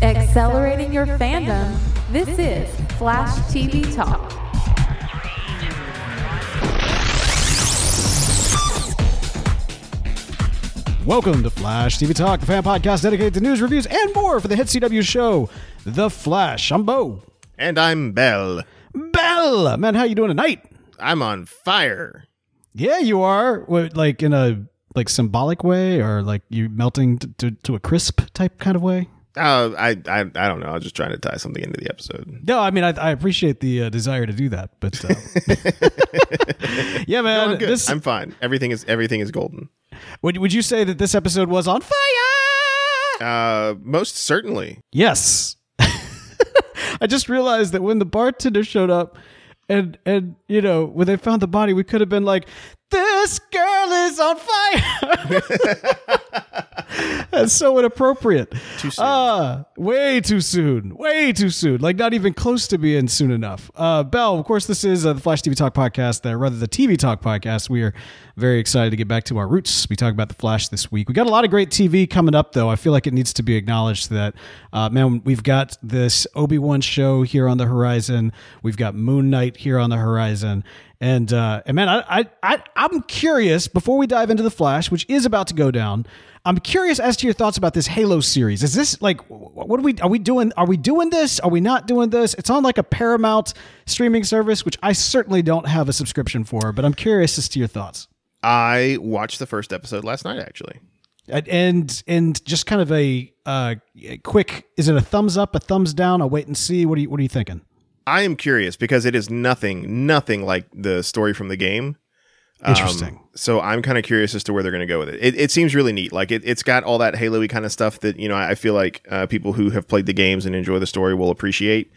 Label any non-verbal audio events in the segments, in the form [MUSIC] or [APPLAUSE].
Accelerating your fandom. This is Flash TV Talk. Welcome to Flash TV Talk, the fan podcast dedicated to news, reviews, and more for the hit CW show, The Flash. I'm Bo. And I'm Bell. Bell! Man, how you doing tonight? I'm on fire. Yeah, you are. What, like in a like symbolic way, or like you melting to, to, to a crisp type kind of way? Uh, I, I I don't know. I was just trying to tie something into the episode. No, I mean I, I appreciate the uh, desire to do that, but uh, [LAUGHS] yeah, man, No, I'm good. this I'm fine. Everything is everything is golden. would would you say that this episode was on fire? Uh, most certainly. Yes. [LAUGHS] I just realized that when the bartender showed up and and you know, when they found the body, we could have been like, This girl is on fire. [LAUGHS] That's so inappropriate. Too soon. Ah, way too soon. Way too soon. Like not even close to being soon enough. Uh, Bell, of course, this is uh, the Flash TV Talk podcast, uh, rather the TV Talk podcast. We are very excited to get back to our roots. We talk about the Flash this week. We got a lot of great TV coming up, though. I feel like it needs to be acknowledged that, uh, man, we've got this Obi Wan show here on the horizon. We've got Moon Knight here on the horizon. And uh, and man, I, I I I'm curious before we dive into the Flash, which is about to go down. I'm curious as to your thoughts about this Halo series. Is this like what are we are we doing? Are we doing this? Are we not doing this? It's on like a Paramount streaming service, which I certainly don't have a subscription for, but I'm curious as to your thoughts. I watched the first episode last night. Actually, And and, just kind of a uh, quick. Is it a thumbs up, a thumbs down? I'll wait and see. What are you What are you thinking? I am curious because it is nothing nothing like the story from the game. Um, Interesting. so I'm kind of curious as to where they're going to go with it. It, it seems really neat. Like it, it's got all that Halo-y kind of stuff that you know I feel like uh, people who have played the games and enjoy the story will appreciate.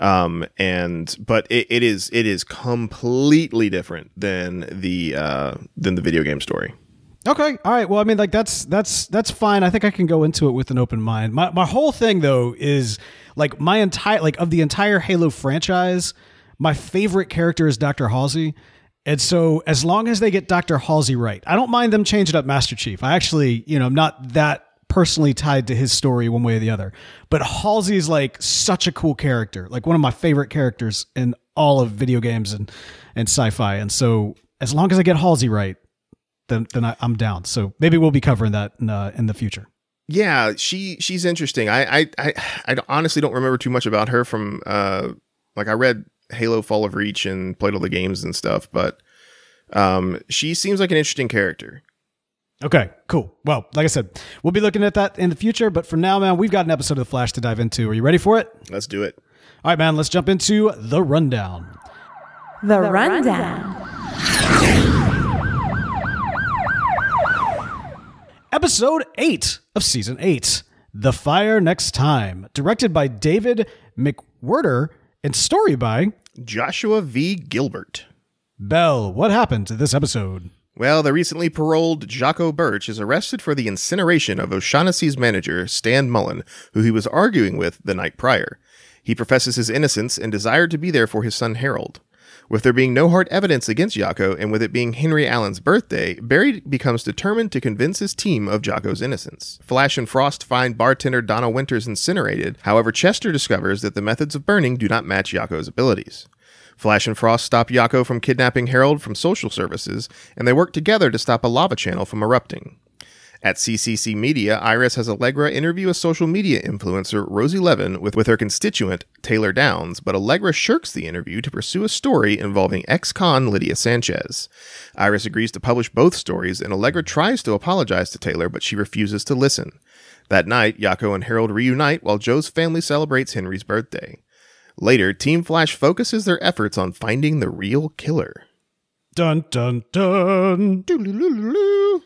Um, and but it, it is it is completely different than the uh, than the video game story. Okay. All right. Well, I mean, like that's that's that's fine. I think I can go into it with an open mind. My my whole thing though is like my entire like of the entire Halo franchise, my favorite character is Dr. Halsey. And so as long as they get Dr. Halsey right, I don't mind them changing up Master Chief. I actually, you know, I'm not that personally tied to his story one way or the other. But Halsey's like such a cool character, like one of my favorite characters in all of video games and and sci-fi. And so as long as I get Halsey right, then then I, I'm down. So maybe we'll be covering that in, uh, in the future. Yeah, she she's interesting. I I I, I honestly don't remember too much about her from uh like I read Halo Fall of Reach and played all the games and stuff, but um she seems like an interesting character. Okay, cool. Well, like I said, we'll be looking at that in the future. But for now, man, we've got an episode of The Flash to dive into. Are you ready for it? Let's do it. All right, man, let's jump into the rundown. The Rundown. Episode 8 of Season 8 The Fire Next Time, directed by David McWhirter and story by Joshua V. Gilbert. Bell. What happened to this episode? Well, the recently paroled Jaco Birch is arrested for the incineration of O'Shaughnessy's manager, Stan Mullen, who he was arguing with the night prior. He professes his innocence and desired to be there for his son Harold. With there being no hard evidence against Jaco, and with it being Henry Allen's birthday, Barry becomes determined to convince his team of Jaco's innocence. Flash and Frost find bartender Donna Winters incinerated, however, Chester discovers that the methods of burning do not match Jaco's abilities. Flash and Frost stop Yako from kidnapping Harold from social services, and they work together to stop a lava channel from erupting. At CCC Media, Iris has Allegra interview a social media influencer, Rosie Levin, with, with her constituent, Taylor Downs, but Allegra shirks the interview to pursue a story involving ex con Lydia Sanchez. Iris agrees to publish both stories, and Allegra tries to apologize to Taylor, but she refuses to listen. That night, Yako and Harold reunite while Joe's family celebrates Henry's birthday. Later, Team Flash focuses their efforts on finding the real killer. Dun, dun, dun. Doo-loo-loo-loo-loo.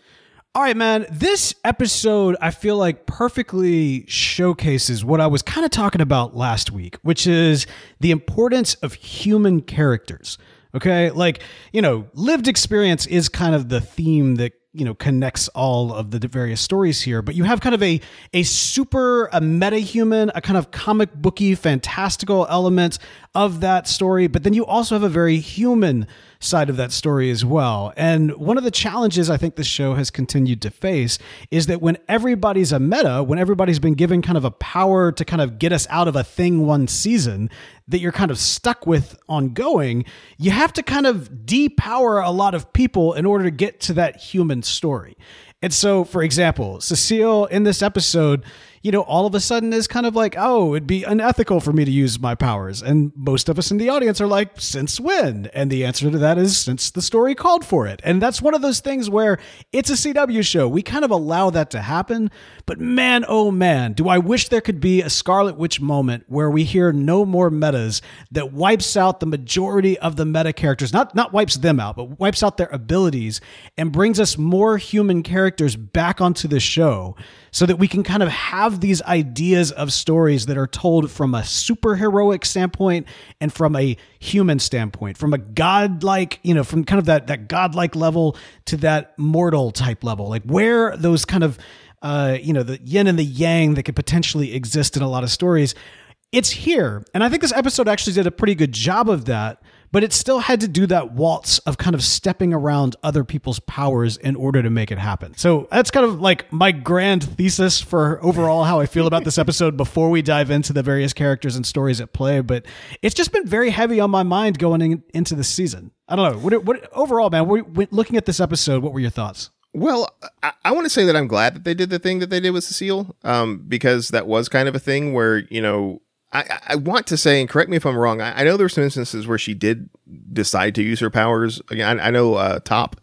All right, man. This episode, I feel like perfectly showcases what I was kind of talking about last week, which is the importance of human characters. Okay. Like, you know, lived experience is kind of the theme that you know connects all of the various stories here but you have kind of a a super a meta human a kind of comic booky fantastical element of that story but then you also have a very human side of that story as well and one of the challenges i think the show has continued to face is that when everybody's a meta when everybody's been given kind of a power to kind of get us out of a thing one season that you're kind of stuck with ongoing, you have to kind of depower a lot of people in order to get to that human story. And so, for example, Cecile in this episode, you know, all of a sudden is kind of like, oh, it'd be unethical for me to use my powers. And most of us in the audience are like, since when? And the answer to that is since the story called for it. And that's one of those things where it's a CW show. We kind of allow that to happen. But man, oh man, do I wish there could be a Scarlet Witch moment where we hear no more metas that wipes out the majority of the meta characters, not, not wipes them out, but wipes out their abilities and brings us more human characters back onto the show so that we can kind of have these ideas of stories that are told from a superheroic standpoint and from a human standpoint, from a godlike, you know, from kind of that that godlike level to that mortal type level. Like where those kind of uh, you know, the yin and the yang that could potentially exist in a lot of stories. It's here. And I think this episode actually did a pretty good job of that but it still had to do that waltz of kind of stepping around other people's powers in order to make it happen. So that's kind of like my grand thesis for overall how I feel about this episode before we dive into the various characters and stories at play. But it's just been very heavy on my mind going in, into this season. I don't know. What, what overall, man? looking at this episode, what were your thoughts? Well, I, I want to say that I'm glad that they did the thing that they did with Cecile, um, because that was kind of a thing where you know I, I want to say, and correct me if I'm wrong. I, I know there's some instances where she did decide to use her powers. Again, I, I know uh, Top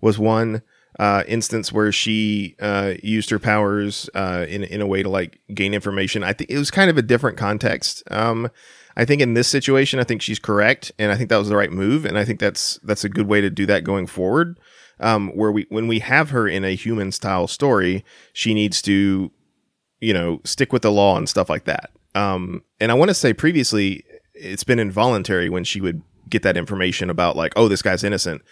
was one uh, instance where she uh, used her powers uh, in in a way to like gain information. I think it was kind of a different context. Um, I think in this situation, I think she's correct, and I think that was the right move, and I think that's that's a good way to do that going forward. Um, where we when we have her in a human style story, she needs to, you know, stick with the law and stuff like that. Um, and I want to say previously, it's been involuntary when she would get that information about like, oh, this guy's innocent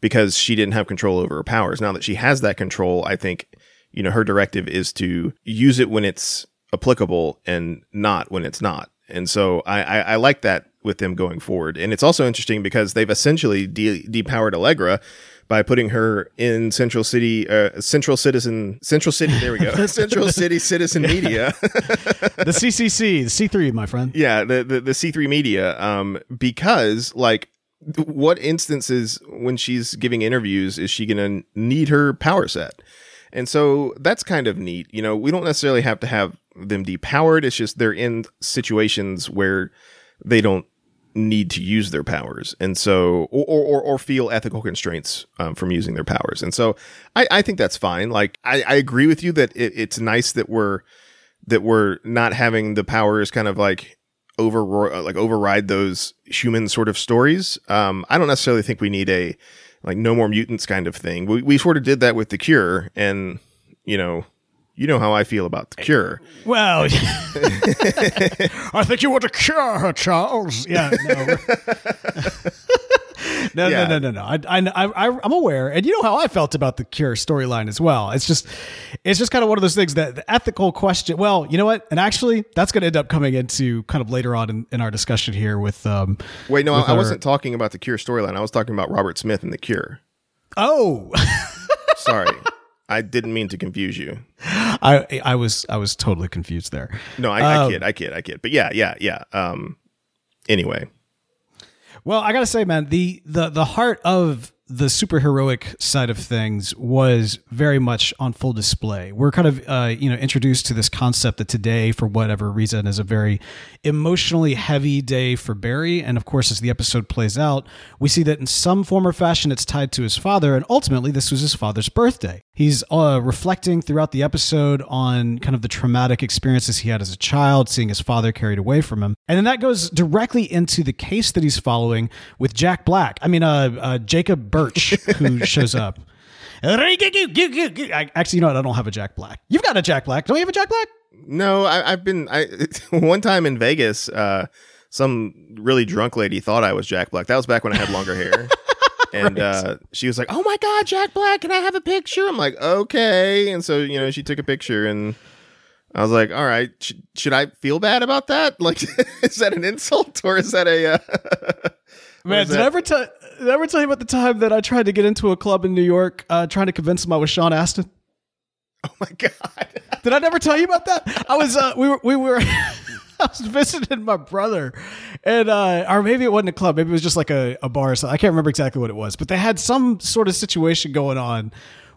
because she didn't have control over her powers. Now that she has that control, I think, you know, her directive is to use it when it's applicable and not when it's not. And so I, I, I like that with them going forward. And it's also interesting because they've essentially de- depowered Allegra by putting her in Central City, uh, Central Citizen, Central City. There we go, [LAUGHS] Central City Citizen Media, [LAUGHS] the CCC, the C3, my friend. Yeah, the the, the C3 Media, um, because like. What instances when she's giving interviews is she going to need her power set? And so that's kind of neat. You know, we don't necessarily have to have them depowered. It's just they're in situations where they don't need to use their powers. And so or or, or feel ethical constraints um, from using their powers. And so i, I think that's fine. Like i, I agree with you that it, it's nice that we're that we're not having the powers kind of like over like override those human sort of stories. Um i don't necessarily think we need a like no more mutants kind of thing. We, we sort of did that with the cure and you know you know how I feel about the cure. Well, [LAUGHS] I think you want to cure her, Charles. Yeah, no. [LAUGHS] no, yeah. no, no, no, no. I, I, I, I'm aware, and you know how I felt about the Cure storyline as well. It's just, it's just kind of one of those things that the ethical question. Well, you know what? And actually, that's going to end up coming into kind of later on in, in our discussion here with. Um, Wait, no, I, our, I wasn't talking about the Cure storyline. I was talking about Robert Smith and the Cure. Oh, [LAUGHS] sorry. I didn't mean to confuse you. I I was I was totally confused there. No, I, um, I kid, I kid, I kid. But yeah, yeah, yeah. Um. Anyway. Well, I gotta say, man, the the the heart of the superheroic side of things was very much on full display. We're kind of, uh, you know, introduced to this concept that today, for whatever reason, is a very emotionally heavy day for Barry. And of course, as the episode plays out, we see that in some form or fashion, it's tied to his father. And ultimately, this was his father's birthday. He's uh, reflecting throughout the episode on kind of the traumatic experiences he had as a child, seeing his father carried away from him. And then that goes directly into the case that he's following with Jack Black. I mean, uh, uh Jacob Birch, who shows up. Actually, you know what? I don't have a Jack Black. You've got a Jack Black. Don't you have a Jack Black? No, I, have been. I [LAUGHS] one time in Vegas, uh, some really drunk lady thought I was Jack Black. That was back when I had longer hair. [LAUGHS] And Right. uh, she was like, "Oh my God, Jack Black, can I have a picture?" I'm like, "Okay." And so you know, she took a picture, and I was like, "All right, sh- should I feel bad about that? Like, [LAUGHS] is that an insult or is that a?" Uh, Man, did that? I ever tell? Did I ever tell you about the time that I tried to get into a club in New York, uh, trying to convince them I was Sean Astin? Oh my God! [LAUGHS] Did I never tell you about that? I was uh, we were we were [LAUGHS] I was visiting my brother, and uh, or maybe it wasn't a club, maybe it was just like a, a bar. Or something. I can't remember exactly what it was, but they had some sort of situation going on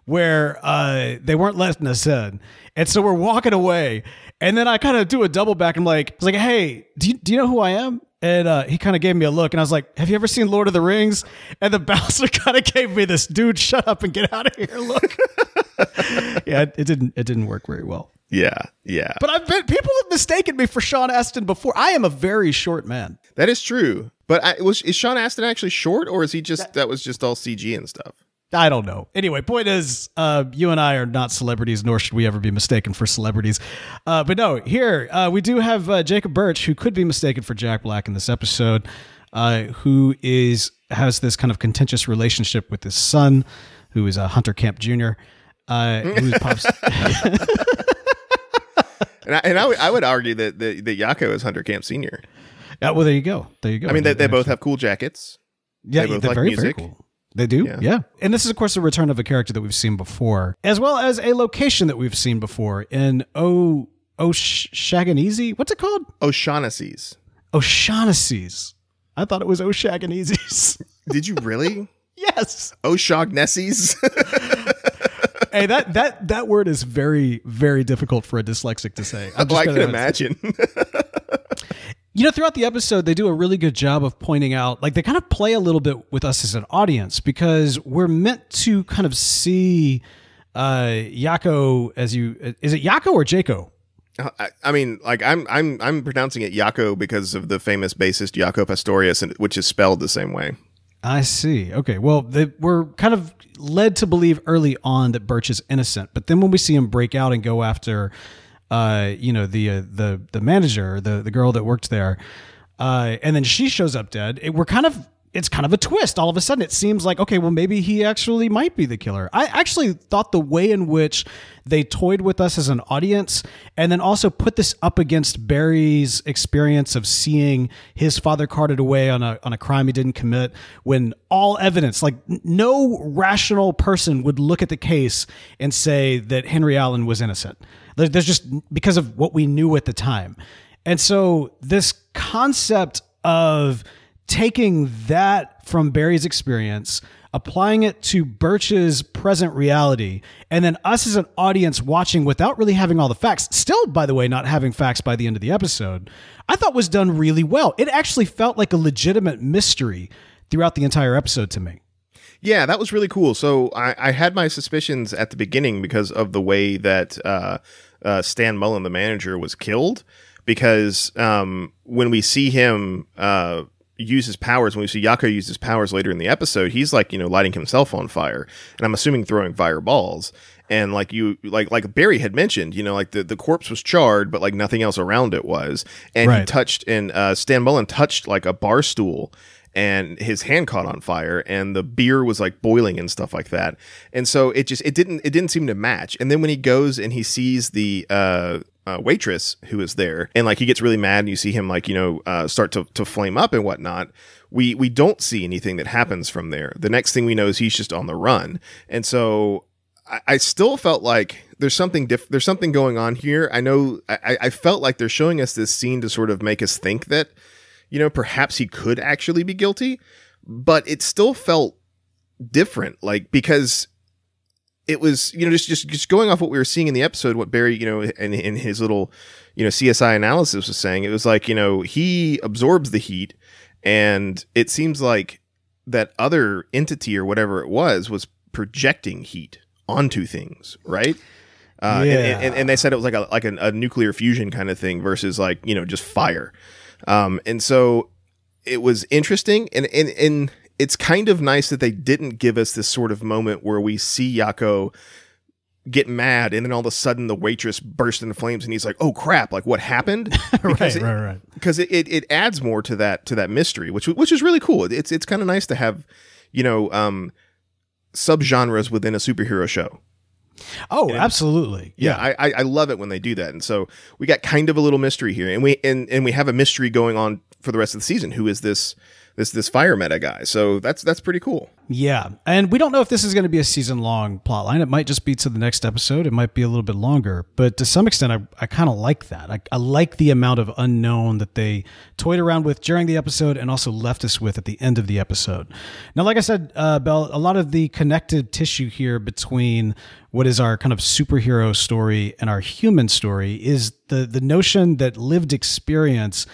where uh, they weren't letting us in, and so we're walking away, and then I kind of do a double back. I'm like, I was like, hey, do you, do you know who I am? And uh, he kind of gave me a look, and I was like, "Have you ever seen Lord of the Rings?" And the [LAUGHS] bouncer kind of gave me this, "Dude, shut up and get out of here!" Look. [LAUGHS] yeah, it, it didn't. It didn't work very well. Yeah, yeah, But I've been people have mistaken me for Sean Astin before. I am a very short man. that is true. But I, was is Sean Astin actually short, or is he just that was just all CG and stuff? I don't know. Anyway, point is, uh, you and I are not celebrities, nor should we ever be mistaken for celebrities. Uh, but no, here uh, we do have uh, Jacob Birch, who could be mistaken for Jack Black in this episode, uh, who is has this kind of contentious relationship with his son, who is a Hunter Camp Jr. Uh, who's pops. [LAUGHS] [LAUGHS] And I, and I would argue that that, that Yako is Hunter Camp Senior. Yeah, well, there you go. There you go. I mean, they, they both have cool jackets. Yeah, They both they're like very, music. very cool. They do, Yeah. yeah. And this is, of course, the return of a character that we've seen before, as well as a location that we've seen before in O O'Shaganeezy. What's it called? O'Shaughnessy's. O'Shaughnessy's. I thought it was O'Shaganeezy's. [LAUGHS] Did you really? yes. O'Shaughnessy's. [LAUGHS] Hey, that that that word is very very difficult for a dyslexic to say. I'm oh, I just can imagine. [LAUGHS] You know, throughout the episode, they do a really good job of pointing out, like, they kind of play a little bit with us as an audience because we're meant to kind of see uh Yako as you. Is it Yako or Jaco? I, I mean, like I'm I'm I'm pronouncing it Yako because of the famous bassist Jaco Pastorius, which is spelled the same way. I see. Okay. Well, they, we're kind of led to believe early on that Birch is innocent, but then when we see him break out and go after, uh, you know, the uh, the the manager, the the girl that worked there, uh, and then she shows up dead. It, we're kind of it's kind of a twist. All of a sudden, it seems like okay, well, maybe he actually might be the killer. I actually thought the way in which they toyed with us as an audience, and then also put this up against Barry's experience of seeing his father carted away on a on a crime he didn't commit, when all evidence, like no rational person would look at the case and say that Henry Allen was innocent. There- There's just because of what we knew at the time, and so this concept of taking that from Barry's experience, applying it to Birch's present reality, and then us as an audience watching without really having all the facts, still, by the way, not having facts by the end of the episode, I thought was done really well. It actually felt like a legitimate mystery throughout the entire episode to me. Yeah, that was really cool. So I, I had my suspicions at the beginning because of the way that uh, uh, Stan Mullen, the manager, was killed. Because um, when we see him uh, use his powers, when we see Yako use his powers later in the episode, he's like you know lighting himself on fire, and I'm assuming throwing fireballs. And like you, like like Barry had mentioned, you know, like the, the corpse was charred, but like nothing else around it was. And he touched, and uh, Stan Mullen touched like a bar stool, and his hand caught on fire and the beer was like boiling and stuff like that. And so it just it didn't it didn't seem to match. And then when he goes and he sees the uh uh, waitress who is there and like he gets really mad and you see him like you know uh, start to, to flame up and whatnot we we don't see anything that happens from there. The next thing we know is he's just on the run. And so I, I still felt like there's something diff- there's something going on here. I know I, I felt like they're showing us this scene to sort of make us think that you know, perhaps he could actually be guilty, but it still felt different, like because it was, you know, just just just going off what we were seeing in the episode, what Barry, you know, in, in his little, you know, CSI analysis was saying, it was like, you know, he absorbs the heat, and it seems like that other entity or whatever it was was projecting heat onto things, right? Uh, and- Yeah. and, and, and they said it was like a like a, a nuclear fusion kind of thing versus like you know just fire. Um, and so it was interesting and, and, and it's kind of nice that they didn't give us this sort of moment where we see Yako get mad and then all of a sudden the waitress bursts into flames and he's like, oh crap, like what happened? [LAUGHS] Because it, right, right. because it, it, it adds more to that to that mystery, which which is really cool. It's it's kind of nice to have, you know, um, subgenres within a superhero show. Oh, absolutely. Yeah, I, I I love it when they do that. And so we got kind of a little mystery here, and we and and we have a mystery going on for the rest of the season. Who is this this this fire meta guy? So that's that's pretty cool. Yeah, and we don't know if this is going to be a season long plot line. It might just be to the next episode. It might be a little bit longer, but to some extent, I, I kind of like that. I, I like the amount of unknown that they toyed around with during the episode and also left us with at the end of the episode. Now, like I said, uh, Bell, a lot of the connective tissue here between what is our kind of superhero story and our human story is the the notion that lived experience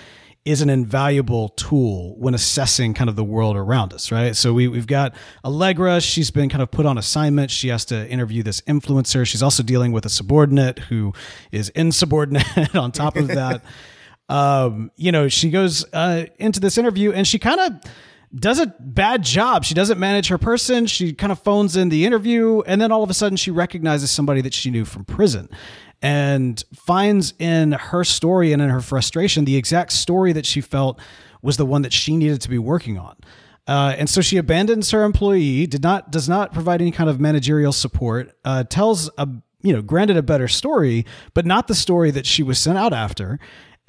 is an invaluable tool when assessing kind of the world around us, right? So we, we've got Allegra. She's been kind of put on assignment. She has to interview this influencer. She's also dealing with a subordinate who is insubordinate [LAUGHS] on top of that. [LAUGHS] um, you know, she goes uh, into this interview and she kind of does a bad job. She doesn't manage her person. She kind of phones in the interview, and then all of a sudden she recognizes somebody that she knew from prison and finds in her story and in her frustration the exact story that she felt was the one that she needed to be working on. Uh, and so she abandons her employee, did not does not provide any kind of managerial support, uh, tells a you know granted a better story, but not the story that she was sent out after.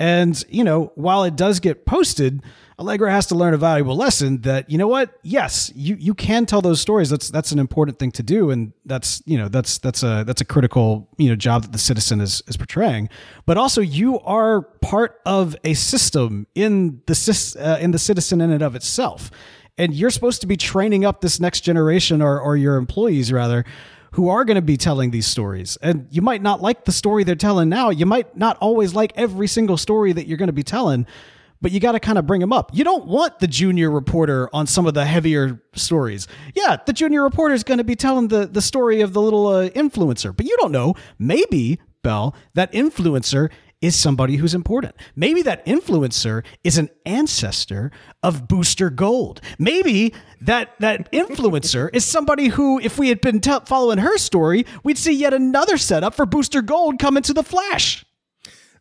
And you know while it does get posted, Allegra has to learn a valuable lesson that you know what? Yes you you can tell those stories. That's that's an important thing to do. And that's you know that's that's a that's a critical you know job that the citizen is is portraying. But also you are part of a system in the uh, in the citizen in and of itself. And you're supposed to be training up this next generation or or your employees rather who are going to be telling these stories. And you might not like the story they're telling now. You might not always like every single story that you're going to be telling, but you got to kind of bring them up. You don't want the junior reporter on some of the heavier stories. Yeah, the junior reporter is going to be telling the, the story of the little uh, influencer, but you don't know. Maybe, Bell, that influencer is somebody who's important. Maybe that influencer is an ancestor of Booster Gold. Maybe that that influencer is somebody who, if we had been t- following her story, we'd see yet another setup for Booster Gold coming to the Flash.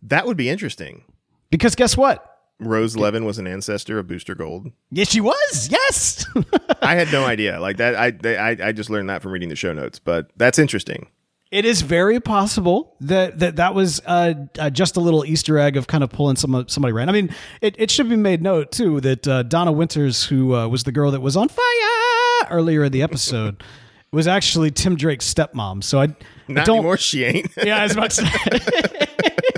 That would be interesting. Because guess what? Rose Levin was an ancestor of Booster Gold. Yes, she was. Yes. [LAUGHS] I had no idea. Like that, I, I I just learned that from reading the show notes. But that's interesting. It is very possible that that, that was uh, uh, just a little Easter egg of kind of pulling some somebody right. I mean, it, it should be made note too that uh, Donna Winters, who uh, was the girl that was on fire earlier in the episode, [LAUGHS] was actually Tim Drake's stepmom. So I, Not I don't. anymore. She ain't. [LAUGHS] Yeah, as much. [LAUGHS]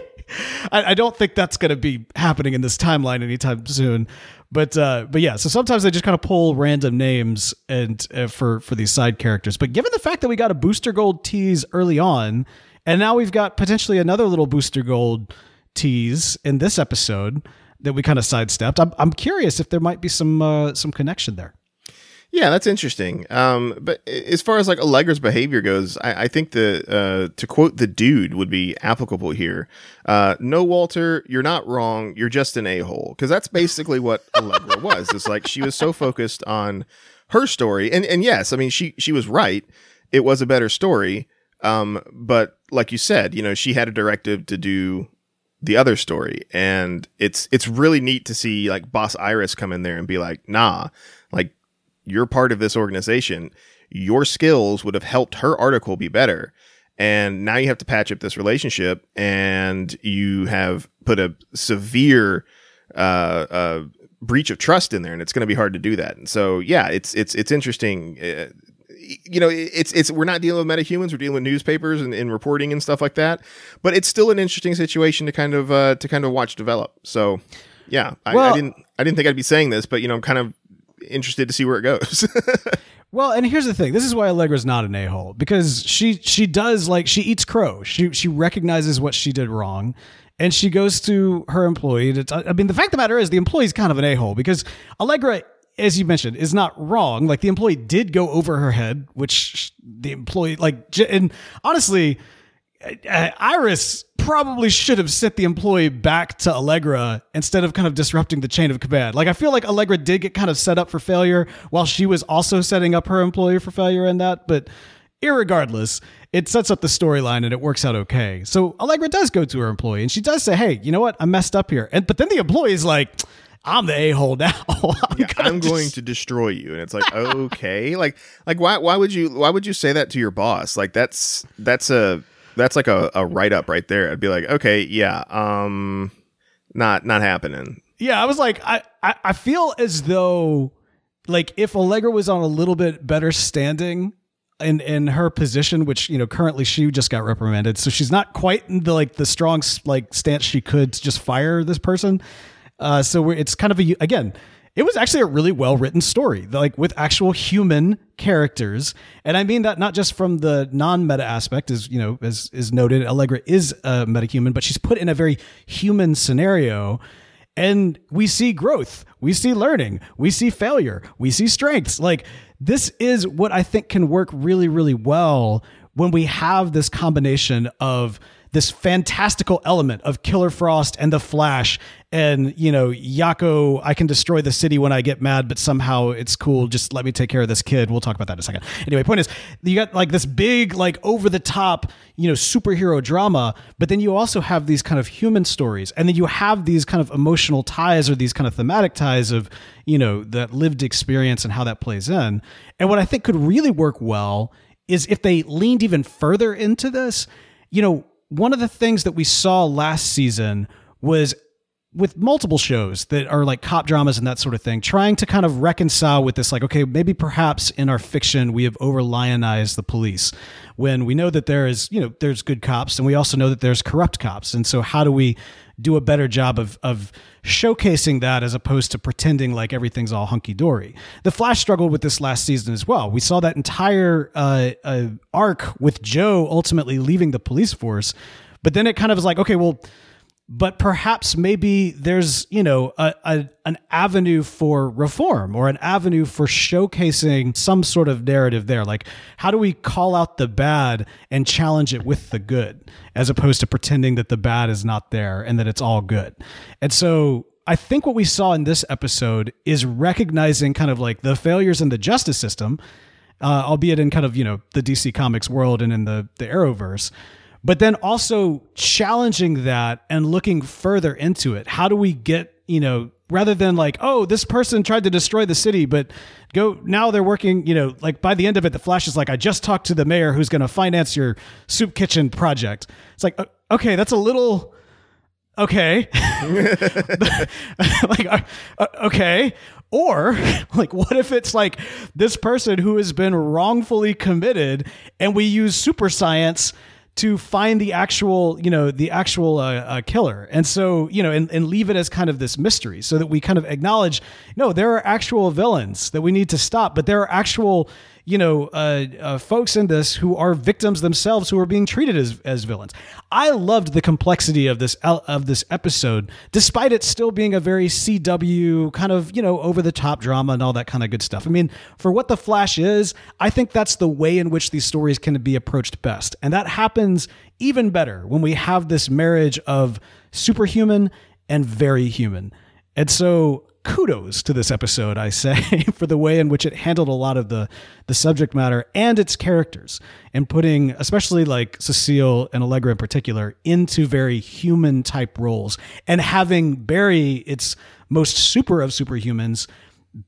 I, I don't think that's going to be happening in this timeline anytime soon. But uh, but yeah, so sometimes they just kind of pull random names and uh, for for these side characters. But given the fact that we got a booster gold tease early on, and now we've got potentially another little booster gold tease in this episode that we kind of sidestepped, I'm I'm curious if there might be some uh, some connection there. Yeah, that's interesting. Um, but as far as like Allegra's behavior goes, I, I think the uh, to quote the dude would be applicable here. Uh, no, Walter, you're not wrong. You're just an a hole because that's basically what Allegra [LAUGHS] was. It's like she was so focused on her story, and and yes, I mean she she was right. It was a better story. Um, but like you said, you know, she had a directive to do the other story, and it's it's really neat to see like Boss Iris come in there and be like, nah, like you're part of this organization, your skills would have helped her article be better. And now you have to patch up this relationship, and you have put a severe uh, uh, breach of trust in there, and it's going to be hard to do that. And so, yeah, it's it's it's interesting. Uh, you know, it's it's we're not dealing with metahumans, we're dealing with newspapers and, and reporting and stuff like that. But it's still an interesting situation to kind of uh, to kind of watch develop. So, yeah, I, I didn't I didn't think I'd be saying this, but you know, I'm kind of interested to see where it goes. [LAUGHS] Well, and here's the thing. This is why Allegra's not an a-hole because she she does like she eats crow. She she recognizes what she did wrong and she goes to her employee to t- I mean the fact of the matter is the employee's kind of an a-hole because Allegra as you mentioned is not wrong. Like the employee did go over her head, which the employee like and honestly Iris probably should have sent the employee back to Allegra instead of kind of disrupting the chain of command. Like I feel like Allegra did get kind of set up for failure while she was also setting up her employee for failure in that, but irregardless, it sets up the storyline and it works out okay. So Allegra does go to her employee and she does say, "Hey, you know what? I messed up here." And but then the employee is like, I'm the a hole now. [LAUGHS] I'm, Yeah, I'm going to destroy you, and it's like okay, like like why why would you why would you say that to your boss? Like that's that's a that's like a, a write up right there. I'd be like, okay, yeah, um, not not happening. Yeah, I was like, I, I, I feel as though, like, if Allegra was on a little bit better standing in in her position, which you know currently she just got reprimanded, so she's not quite in the like the strong like stance she could to just fire this person. Uh, so it's kind of a again. It was actually a really well written story, like with actual human characters, and I mean that not just from the non meta aspect, as you know, as is noted, Allegra is a metahuman, but she's put in a very human scenario. And we see growth we see learning we see failure we see strengths. Like this is what i think can work really really well when we have this combination of this fantastical element of killer frost and the flash and you know yako i can destroy the city when i get mad but somehow it's cool. Just let me take care of this kid. We'll talk about that in a second. Anyway point is you got like this big like over the top you know superhero drama but then you also have these kind of human stories. And then you have these kind of emotional ties or these kind of thematic ties of you know that lived experience and how that plays in. And what i think could really work well is if they leaned even further into this you know one of the things that we saw last season was with multiple shows that are like cop dramas and that sort of thing, trying to kind of reconcile with this, like, okay, maybe perhaps in our fiction we have over lionized the police when we know that there is, you know, there's good cops and we also know that there's corrupt cops. And so how do we do a better job of of showcasing that as opposed to pretending like everything's all hunky dory? The Flash struggled with this last season as well. We saw that entire uh, uh, arc with Joe ultimately leaving the police force, but then it kind of was like, okay, well but perhaps maybe there's you know a, a, an avenue for reform or an avenue for showcasing some sort of narrative there. Like how do we call out the bad and challenge it with the good as opposed to pretending that the bad is not there and that it's all good? And so I think what we saw in this episode is recognizing kind of like the failures in the justice system, uh, albeit in kind of you know the DC Comics world and in the the Arrowverse, but then also challenging that and looking further into it. How do we get you know rather than like oh this person tried to destroy the city, but go now they're working you know like by the end of it the Flash is like I just talked to the mayor who's going to finance your soup kitchen project. It's like okay that's a little okay [LAUGHS] like uh, okay or [LAUGHS] like what if it's like this person who has been wrongfully committed and we use super science to find the actual you know the actual uh, uh, killer. And so you know and, and leave it as kind of this mystery so that we kind of acknowledge no there are actual villains that we need to stop but there are actual you know, uh, uh, folks in this who are victims themselves who are being treated as, as villains. I loved the complexity of this of this episode, despite it still being a very CW kind of you know over the top drama and all that kind of good stuff. I mean, for what the Flash is, I think that's the way in which these stories can be approached best, and that happens even better when we have this marriage of superhuman and very human. And so kudos to this episode, I say, [LAUGHS] for the way in which it handled a lot of the the subject matter and its characters, and putting especially like Cecile and Allegra in particular into very human type roles, and having Barry, its most super of superhumans,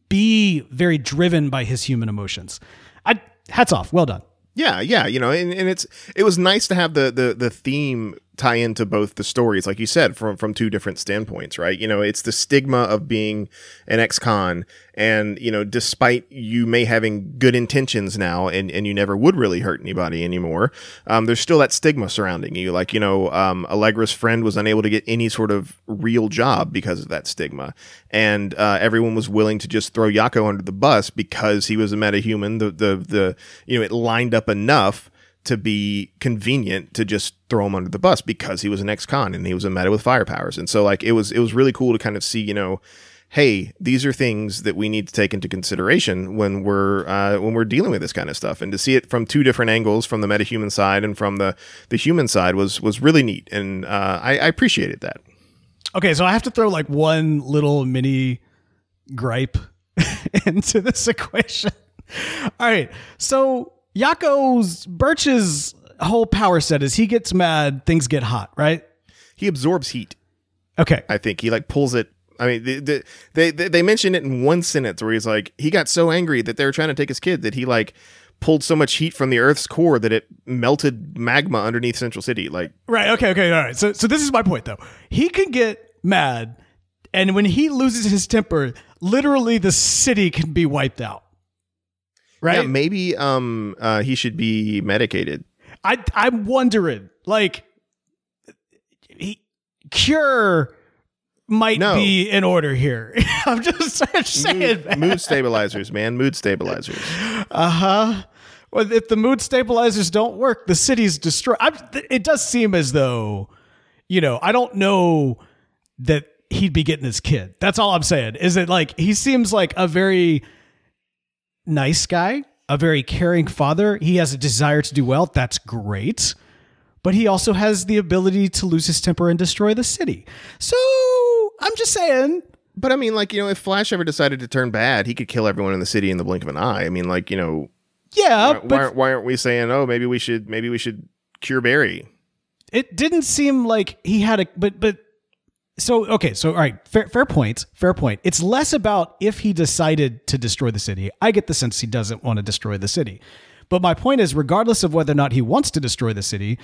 be very driven by his human emotions. I hats off, well done. Yeah, yeah, you know, and, and it's it was nice to have the the the theme tie into both the stories, like you said, from from two different standpoints, right? You know, it's the stigma of being an ex-con, and you know, despite you may having good intentions now, and and you never would really hurt anybody anymore, um, there's still that stigma surrounding you. Like you know, um, Allegra's friend was unable to get any sort of real job because of that stigma, and uh, everyone was willing to just throw Yako under the bus because he was a metahuman. The the the you know, it lined up enough to be convenient to just throw him under the bus because he was an ex-con and he was a meta with fire powers. And so like it was it was really cool to kind of see, you know, hey, these are things that we need to take into consideration when we're uh, when we're dealing with this kind of stuff. And to see it from two different angles, from the metahuman side and from the the human side, was was really neat, and uh, I, I appreciated that. Okay, so I have to throw like one little mini gripe [LAUGHS] into this equation. All right, so Yako's Birch's whole power set is he gets mad, things get hot, right? He absorbs heat. Okay, I think he like pulls it I mean, the, the, they, they they mention it in one sentence where he's like, he got so angry that they were trying to take his kid that he like pulled so much heat from the Earth's core that it melted magma underneath Central City. Like, Right. Okay. Okay. All right. So, so this is my point, though. He can get mad, and when he loses his temper, literally the city can be wiped out. Right. yeah, maybe um uh he should be medicated. I I'm wondering, like, he, cure might No. be in order here. [LAUGHS] I'm just, I'm saying, Mood, mood stabilizers, man, mood stabilizers. Uh huh. Well, if the mood stabilizers don't work, the city's destroyed. I'm, it does seem as though, you know, I don't know that he'd be getting his kid. That's all I'm saying. Is it like he seems like a very nice guy, a very caring father. He has a desire to do well. That's great. But he also has the ability to lose his temper and destroy the city. So I'm just saying, But I mean, like you know, if Flash ever decided to turn bad, he could kill everyone in the city in the blink of an eye. I mean, like you know, yeah, why, but why, aren't- why aren't we saying, oh, maybe we should, maybe we should cure Barry? it didn't seem like he had a but but so okay so all right fair fair point fair point. It's less about if he decided to destroy the city. I get the sense he doesn't want to destroy the city. But my point is regardless of whether or not he wants to destroy the city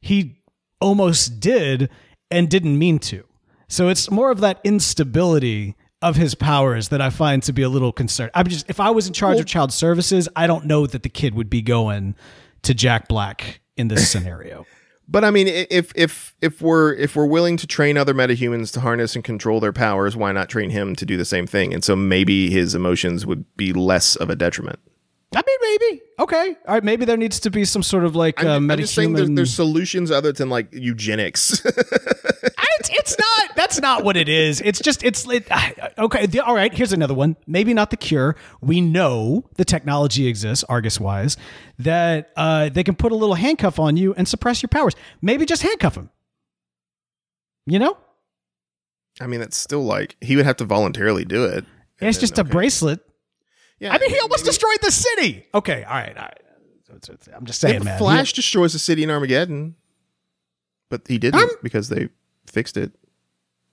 he almost did and didn't mean to. So it's more of that instability of his powers that i find to be a little concerned. I'm just if i was in charge of child services i don't know that the kid would be going to jack black in this scenario But I mean, if if if we're if we're willing to train other metahumans to harness and control their powers, why not train him to do the same thing? And so maybe his emotions would be less of a detriment. I mean, maybe. Okay. All right. Maybe there needs to be some sort of like uh, I'm just saying, there's, metahuman- there's solutions other than like eugenics. [LAUGHS] It's, [LAUGHS] it's not. That's not what it is. It's just. It's it, okay. The, all right. Here's another one. Maybe not the cure. We know the technology exists, Argus wise, that uh, they can put a little handcuff on you and suppress your powers. Maybe just handcuff him. You know, I mean, that's still like he would have to voluntarily do it. It's then, just a bracelet. Yeah, I mean, he maybe- almost destroyed the city. Okay. All right. All right. It's- it's- I'm just saying, Yeah, man. Flash destroys the city in Armageddon, but he didn't because they fixed it.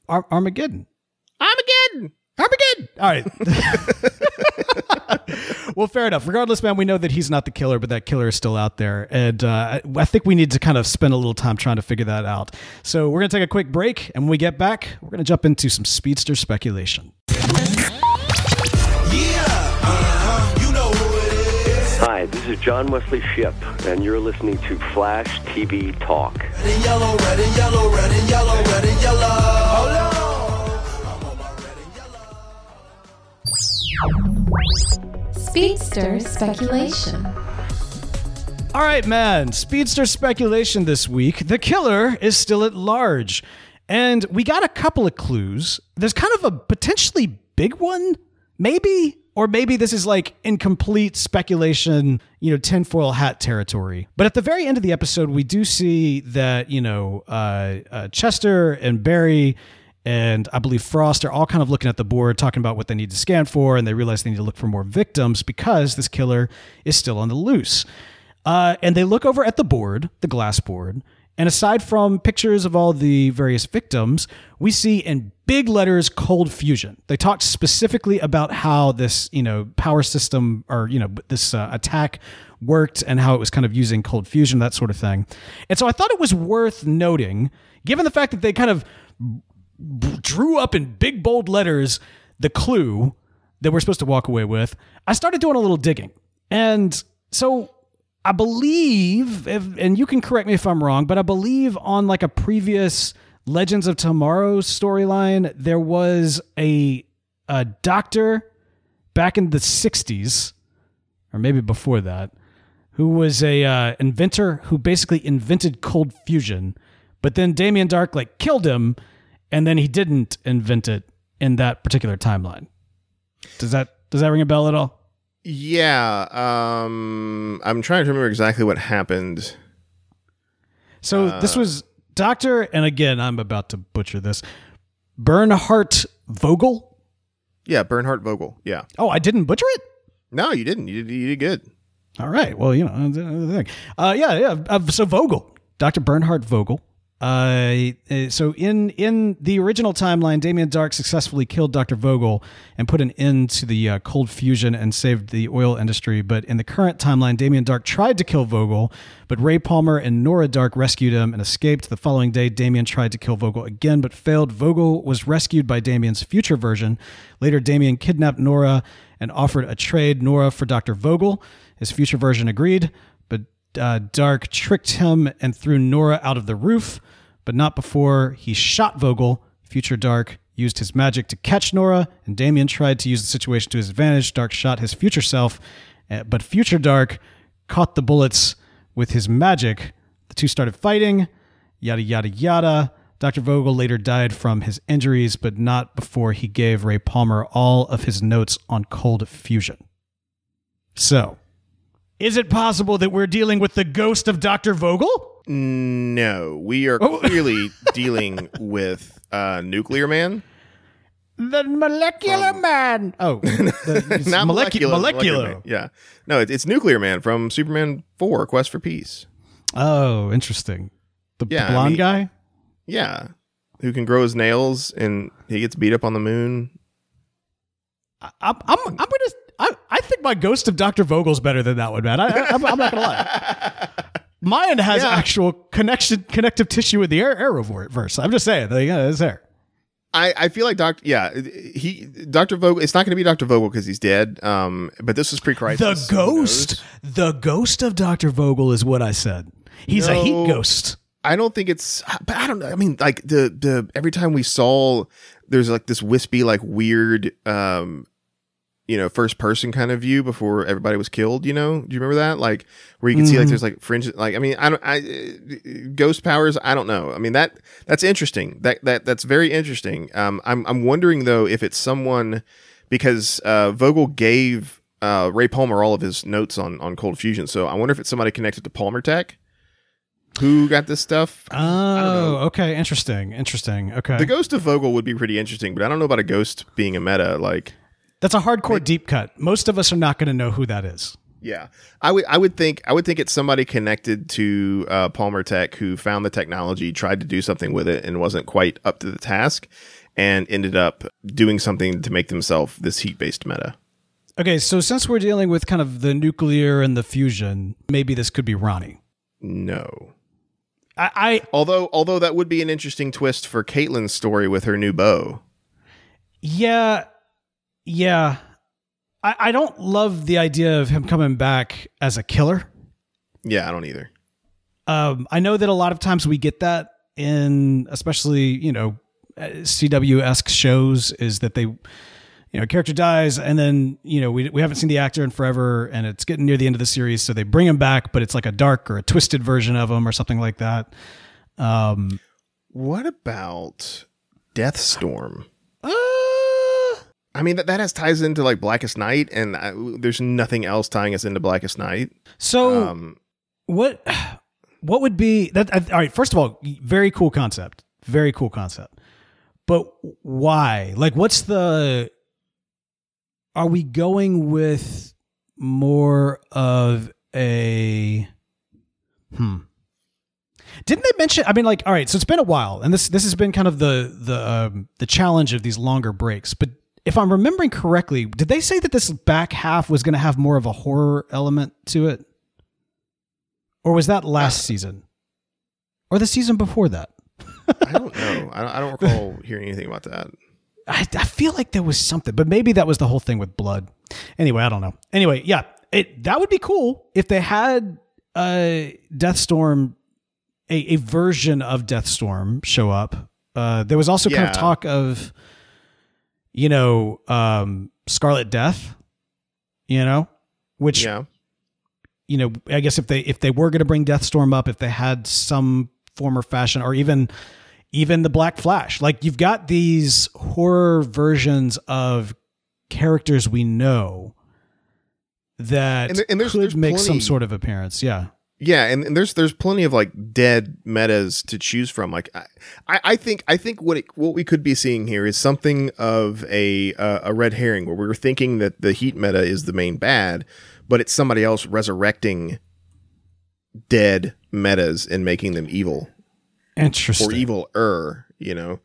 Ar- Armageddon. Armageddon. Armageddon. All right. [LAUGHS] well, fair enough. Regardless, man, we know that he's not the killer, but that killer is still out there, and uh, I think we need to kind of spend a little time trying to figure that out. So we're gonna take a quick break, and when we get back, we're gonna jump into some speedster speculation. Hi, this is John Wesley Shipp, and you're listening to Flash TV Talk. Red and yellow, red and yellow, red and yellow, red and yellow. Speedster speculation. All right, man. Speedster speculation this week. The killer is still at large. And we got a couple of clues. There's kind of a potentially big one, maybe, or maybe this is like incomplete speculation, you know, tinfoil hat territory. But at the very end of the episode, we do see that, you know, uh, uh, Chester and Barry and I believe Frost are all kind of looking at the board, talking about what they need to scan for, and they realize they need to look for more victims because this killer is still on the loose. Uh, and they look over at the board, the glass board, and aside from pictures of all the various victims, we see in big letters cold fusion. They talked specifically about how this, you know, power system or, you know, this uh, attack worked and how it was kind of using cold fusion, that sort of thing. And so I thought it was worth noting, given the fact that they kind of drew up in big bold letters the clue that we're supposed to walk away with, I started doing a little digging. And so I believe, if, and you can correct me if I'm wrong, but I believe on like a previous Legends of Tomorrow storyline, there was a, a doctor back in the 60s, or maybe before that, who was a uh, inventor who basically invented cold fusion, but then Damien Darhk like killed him, and then he didn't invent it in that particular timeline. Does that does that ring a bell at all? Yeah, um, I'm trying to remember exactly what happened. So this was Doctor, and again, I'm about to butcher this. Bernhardt Vogel. Yeah, Bernhardt Vogel. Yeah. Oh, I didn't butcher it. No, you didn't. You did, you did good. All right. Well, you know, uh, uh, yeah, yeah. Uh, so Vogel, Dr. Bernhard Vogel, Uh, so in in the original timeline, Damien Darhk successfully killed Dr. Vogel and put an end to the uh, cold fusion and saved the oil industry. But in the current timeline, Damien Darhk tried to kill Vogel, but Ray Palmer and Nora Darhk rescued him and escaped. The following day, Damien tried to kill Vogel again, but failed. Vogel was rescued by Damien's future version. Later, Damien kidnapped Nora and offered a trade Nora for Dr. Vogel. His future version agreed, but uh, Darhk tricked him and threw Nora out of the roof, but not before he shot Vogel. Future Darhk used his magic to catch Nora, and Damien tried to use the situation to his advantage. Darhk shot his future self, uh, but Future Darhk caught the bullets with his magic. The two started fighting, yada, yada, yada. Dr. Vogel later died from his injuries, but not before he gave Ray Palmer all of his notes on cold fusion. So, is it possible that we're dealing with the ghost of Dr. Vogel? No, we are Oh. clearly [LAUGHS] dealing with uh, Nuclear Man. The molecular man. Oh, [LAUGHS] the, it's Not molecu- molecular. molecular. Man. Yeah. No, it, it's Nuclear Man from Superman 4 Quest for Peace. Oh, interesting. The, the Yeah, I blonde mean- guy. Yeah. Who can grow his nails and he gets beat up on the moon. I, I'm, I'm, I'm gonna. I, I think my ghost of Dr. Vogel's better than that one, man. I, I, I'm, I'm not gonna lie. [LAUGHS] Mine has Yeah. actual connection, connective tissue with the Ar- Arrowverse. I'm just saying, like, yeah, it's there. I, I feel like Doctor yeah he Doctor Vogel it's not going to be Doctor Vogel because he's dead um but this was pre-crisis The ghost, the ghost of Dr. Vogel is what I said. He's a heat ghost. I don't think it's but I don't know I mean like the the every time we saw there's like this wispy like weird um you know first person kind of view before everybody was killed you know do you remember that like where you can see like Mhm. there's like fringe like I mean I don't I uh, ghost powers I don't know I mean that that's interesting that that that's very interesting um I'm I'm wondering though if it's someone because uh Vogel gave uh Ray Palmer all of his notes on on cold fusion so I wonder if it's somebody connected to Palmer Tech who got this stuff Oh, okay. Interesting. Interesting. Okay. the ghost of Vogel would be pretty interesting, but I don't know about a ghost being a meta. Like, That's a hardcore deep cut. Most of us are not going to know who that is. yeah, I would, I would think, I would think it's somebody connected to uh, Palmer Tech who found the technology, tried to do something with it, and wasn't quite up to the task, and ended up doing something to make themselves this heat-based meta. Okay, so since we're dealing with kind of the nuclear and the fusion, maybe this could be Ronnie. No, I, I although, although that would be an interesting twist for Caitlin's story with her new beau. yeah, yeah. I, I don't love the idea of him coming back as a killer. Yeah, I don't either. Um, I know that a lot of times we get that in, especially you know, CW esque shows, is that they, you know, a character dies and then you know we we haven't seen the actor in forever, and it's getting near the end of the series, so they bring him back, but it's like a dark or a twisted version of him or something like that. Um, What about Deathstorm? I mean, that, that has ties into like Blackest Night, and I, there's nothing else tying us into Blackest Night. so Um, what what would be that all right first of all very cool concept very cool concept. But why? Like what's the are we going with more of a hmm. Didn't they mention i mean like all right so it's been a while and this this has been kind of the the um, the challenge of these longer breaks but if i'm remembering correctly did they say that this back half was going to have more of a horror element to it or was that last season? Or the season before that? [LAUGHS] I don't know. I don't, I don't recall hearing anything about that. I, I feel like there was something, but maybe that was the whole thing with blood. Anyway, I don't know. Anyway, yeah, it that would be cool if they had uh Deathstorm, a, a version of Deathstorm show up. Uh, there was also kind of talk of, you know, um, Scarlet Death, you know, which Yeah. you know, I guess if they if they were going to bring Deathstorm up, if they had some form or fashion, or even even the Black Flash, like you've got these horror versions of characters we know that And there- and there's- could there's make some sort of appearance. Yeah, Yeah, and, and there's there's plenty of like dead metas to choose from. Like I, I think I think what it, what we could be seeing here is something of a uh, a red herring where we're thinking that the heat meta is the main bad, but it's somebody else resurrecting dead metas and making them evil. Interesting. or evil er you know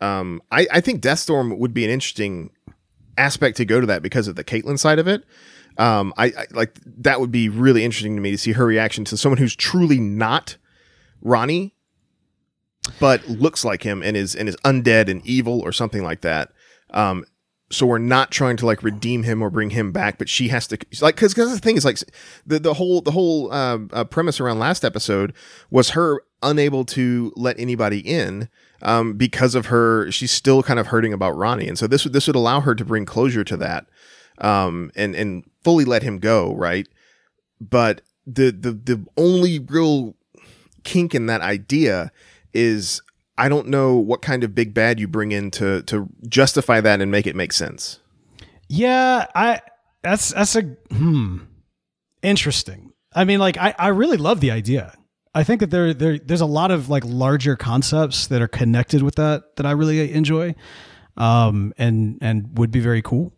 um I, I think deathstorm would be an interesting aspect to go to that because of the caitlin side of it um I, I like that would be really interesting to me to see her reaction to someone who's truly not ronnie but looks like him and is and is undead and evil or something like that. Um so we're not trying to like redeem him or bring him back, but she has to like because because the thing is like the the whole the whole uh, uh, premise around last episode was her unable to let anybody in um, because of her she's still kind of hurting about Ronnie, and so this would this would allow her to bring closure to that um, and and fully let him go, right? But the the the only real kink in that idea is I don't know what kind of big bad you bring in to to justify that and make it make sense. Yeah, I that's that's a hmm interesting. I mean, like I I really love the idea. I think that there there there's a lot of like larger concepts that are connected with that that I really enjoy, um, and and would be very cool.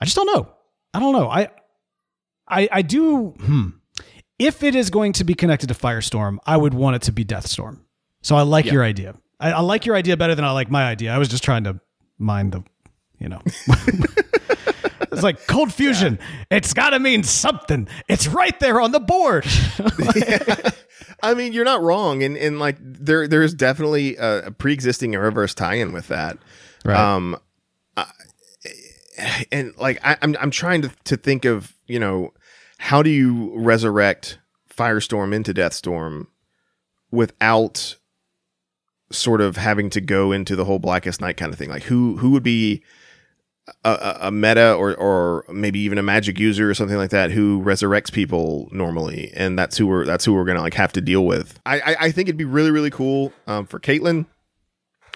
I just don't know. I don't know. I I I do. Hmm. If it is going to be connected to Firestorm, I would want it to be Deathstorm. So I like your idea. I, I like your idea better than I like my idea. I was just trying to mind the, you know. [LAUGHS] it's like cold fusion. It's got to mean something. It's right there on the board. [LAUGHS] [LAUGHS] I mean, you're not wrong, and and like there there is definitely a, a pre-existing and reverse tie-in with that. Right. Um, I- [SIGHS] and like I, I'm I'm trying to to think of you know how do you resurrect Firestorm into Deathstorm without sort of having to go into the whole Blackest Night kind of thing. Like who who would be a, a, a meta or or maybe even a magic user or something like that who resurrects people normally, and that's who we're that's who we're gonna like have to deal with. I I, I think it'd be really really cool um, for Caitlin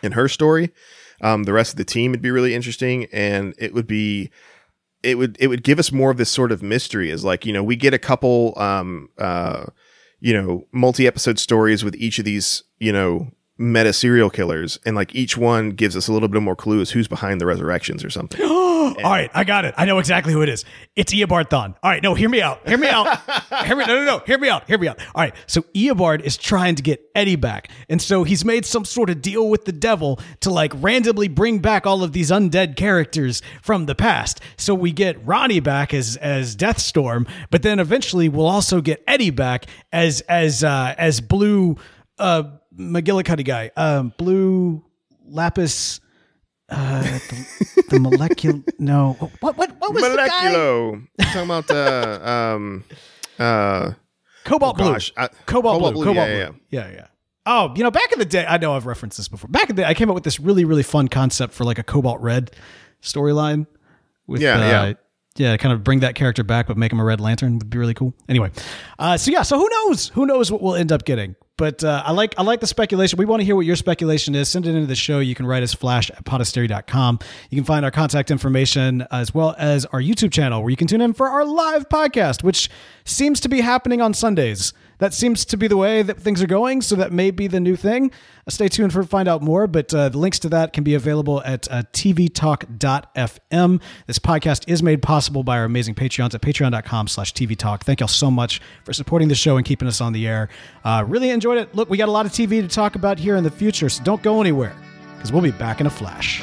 and her story. Um, the rest of the team would be really interesting, and it would be it would it would give us more of this sort of mystery. Is like you know we get a couple um uh you know multi episode stories with each of these you know meta serial killers, and like each one gives us a little bit more clues who's behind the resurrections or something. [GASPS] [GASPS] All right, I got it. I know exactly who it is. It's Eobard Thawne. All right, no, hear me out. Hear me out. [LAUGHS] hear me. No, no, no. Hear me out. Hear me out. All right. So Eobard is trying to get Eddie back, and so he's made some sort of deal with the devil to like randomly bring back all of these undead characters from the past. So we get Ronnie back as as Deathstorm, but then eventually we'll also get Eddie back as as uh, as Blue uh, McGillicuddy guy, um, Blue Lapis. Uh, the, the molecular. No, what what what was the guy? Moleculo. Talking about uh, um uh Cobalt Oh, blue. I- Cobalt, Cobalt blue. blue, Cobalt yeah, blue. Yeah, yeah. Oh, you know, back in the day, I know I've referenced this before. Back in the day, I came up with this really, really fun concept for like a Cobalt Red storyline. With Yeah, uh, yeah. Yeah, kind of bring that character back, but make him a Red Lantern would be really cool. Anyway, uh, so yeah, so who knows? Who knows what we'll end up getting? But uh, I like I like the speculation. We want to hear what your speculation is. Send it into the show. You can write us flash at podcastery.com. You can find our contact information as well as our YouTube channel where you can tune in for our live podcast, which seems to be happening on Sundays. That seems to be the way that things are going. So that may be the new thing. Uh, stay tuned for find out more. But uh, the links to that can be available at uh, tvtalk.fm. This podcast is made possible by our amazing Patreons at patreon.com slash tvtalk. Thank y'all so much for supporting the show and keeping us on the air. Uh, really enjoyed it. Look, we got a lot of TV to talk about here in the future, so don't go anywhere because we'll be back in a flash.